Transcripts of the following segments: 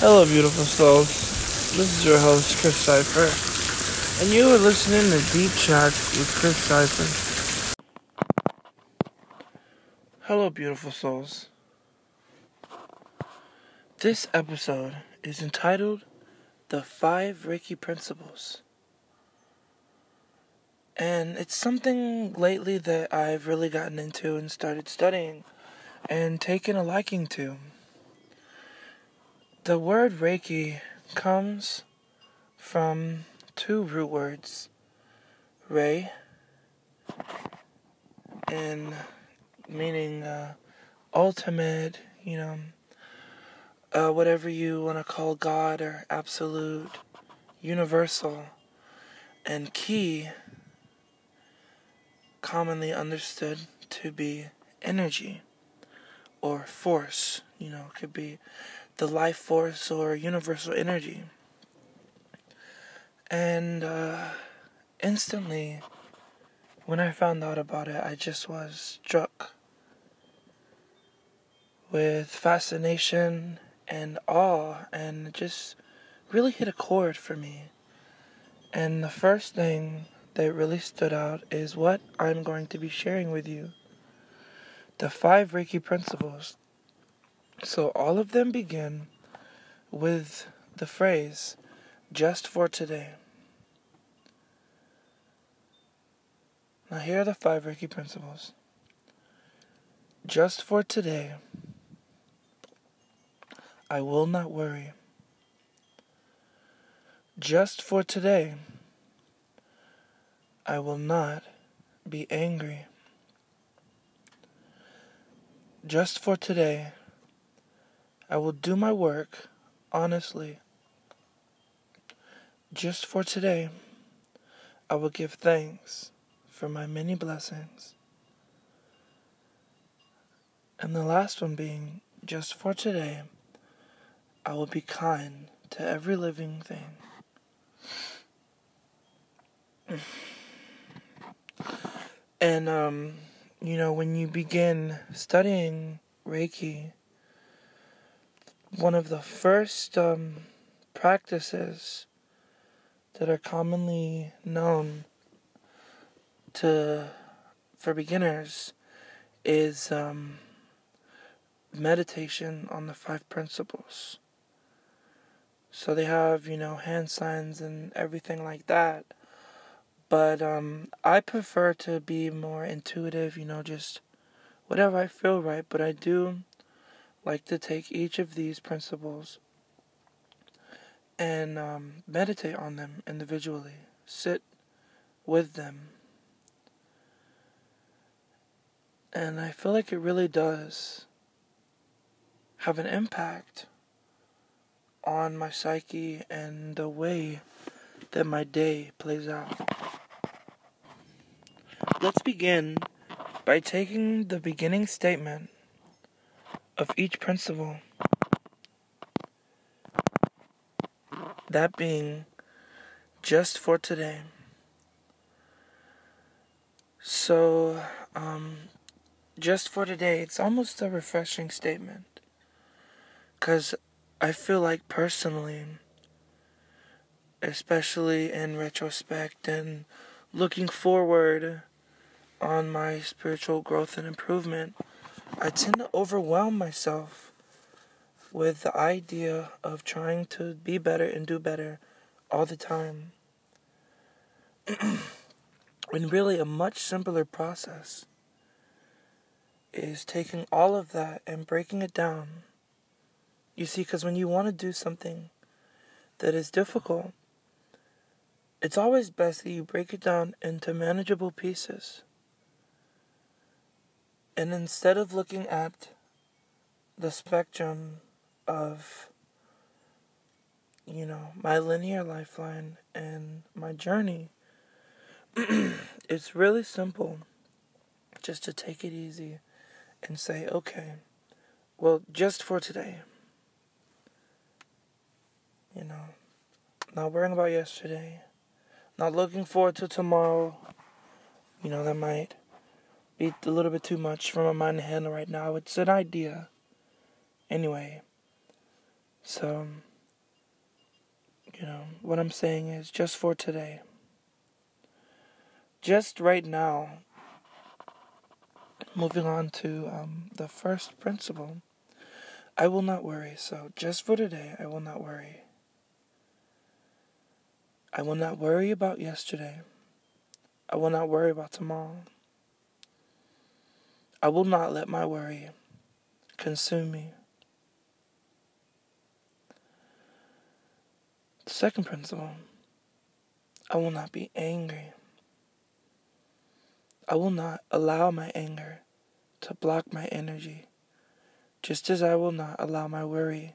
Hello, beautiful souls. This is your host, Chris Cipher, and you are listening to Deep Chats with Chris Cipher. Hello, beautiful souls. This episode is entitled The Five Reiki Principles. And it's something lately that I've really gotten into and started studying and taken a liking to. The word Reiki comes from two root words, Rei, and meaning uh, ultimate, you know, uh, whatever you want to call God or absolute, universal, and Ki, commonly understood to be energy or force, you know, could be the life force or universal energy. And uh, instantly, when I found out about it, I just was struck with fascination and awe, and it just really hit a chord for me. And the first thing that really stood out is what I'm going to be sharing with you the five Reiki principles so all of them begin with the phrase, just for today. Now, here are the five Reiki principles. Just for today, I will not worry. Just for today, I will not be angry. Just for today, I will do my work honestly. Just for today, I will give thanks for my many blessings. And the last one being, just for today, I will be kind to every living thing. And, um, you know, when you begin studying Reiki, one of the first um, practices that are commonly known to for beginners is um, meditation on the five principles. So they have, you know, hand signs and everything like that. But um, I prefer to be more intuitive, you know, just whatever I feel right. But I do like to take each of these principles and um, meditate on them individually, sit with them. And I feel like it really does have an impact on my psyche and the way that my day plays out. Let's begin by taking the beginning statement of each principle. That being just for today. So, um, just for today, it's almost a refreshing statement. Because I feel like personally, especially in retrospect and looking forward on my spiritual growth and improvement, I tend to overwhelm myself with the idea of trying to be better and do better all the time. when really a much simpler process is taking all of that and breaking it down. You see, because when you want to do something that is difficult, it's always best that you break it down into manageable pieces. And instead of looking at the spectrum of, you know, my linear lifeline and my journey, it's really simple just to take it easy and say, okay, well, just for today, you know, not worrying about yesterday, not looking forward to tomorrow, you know, that might be a little bit too much for my mind to handle right now. It's an idea. Anyway, so you know, what I'm saying is just for today. Just right now, moving on to um, the first principle, I will not worry. So, just for today, I will not worry. I will not worry about yesterday. I will not worry about tomorrow. I will not let my worry consume me. The second principle I will not be angry. I will not allow my anger to block my energy, just as I will not allow my worry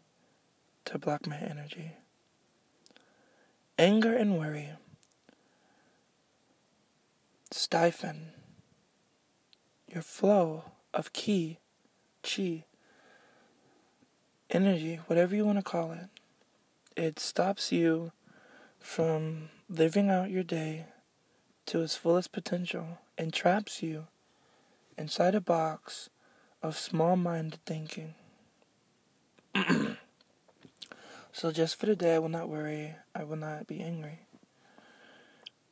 to block my energy. Anger and worry stifle your flow of ki, chi, energy, whatever you want to call it. It stops you from living out your day to its fullest potential and traps you inside a box of small minded thinking. so, just for today, I will not worry, I will not be angry.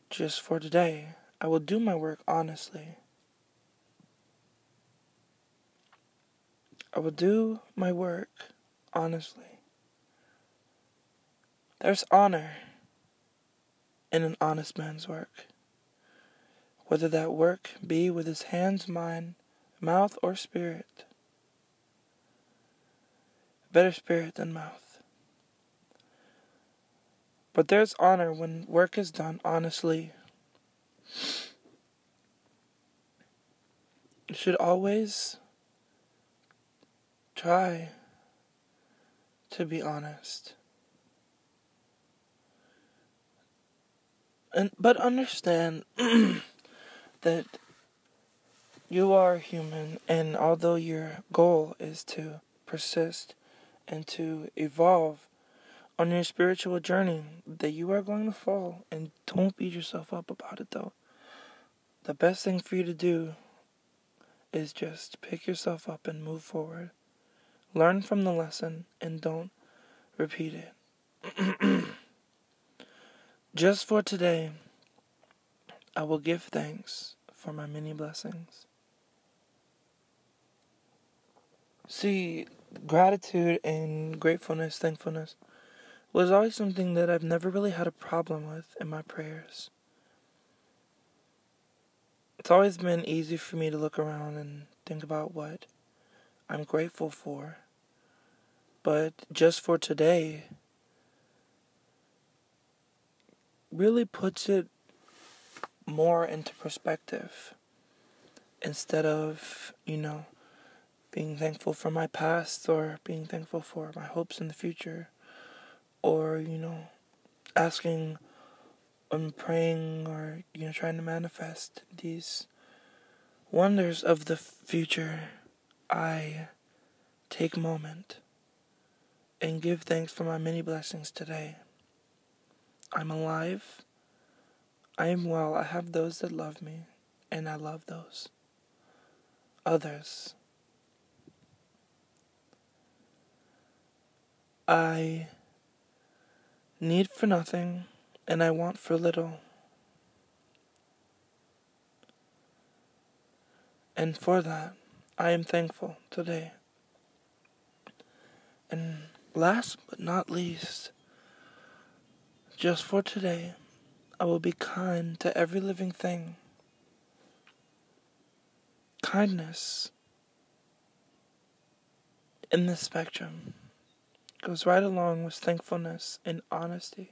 Just for today, I will do my work honestly. I will do my work honestly. There's honor in an honest man's work whether that work be with his hands, mind, mouth, or spirit. Better spirit than mouth. But there's honor when work is done honestly. You should always try to be honest. And but understand that you are human, and although your goal is to persist and to evolve on your spiritual journey, that you are going to fall, and don't beat yourself up about it though. The best thing for you to do is just pick yourself up and move forward. Learn from the lesson and don't repeat it. just for today, I will give thanks for my many blessings. See, gratitude and gratefulness, thankfulness, was always something that I've never really had a problem with in my prayers. It's always been easy for me to look around and think about what I'm grateful for. But just for today, really puts it more into perspective instead of, you know, being thankful for my past or being thankful for my hopes in the future or, you know, asking and praying or, you know, trying to manifest these wonders of the future. I take moment and give thanks for my many blessings today. I'm alive. I am well. I have those that love me, and I love those. Others. I need for nothing, and I want for little. And for that, I am thankful today. And last but not least, just for today, I will be kind to every living thing. Kindness in this spectrum goes right along with thankfulness and honesty.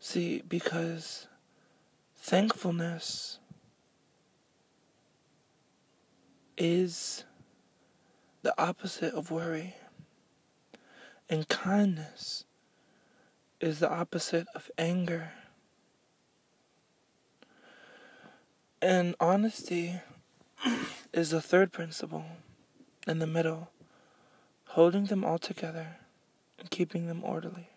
See, because thankfulness is the opposite of worry, and kindness is the opposite of anger. And honesty is the third principle in the middle, holding them all together and keeping them orderly.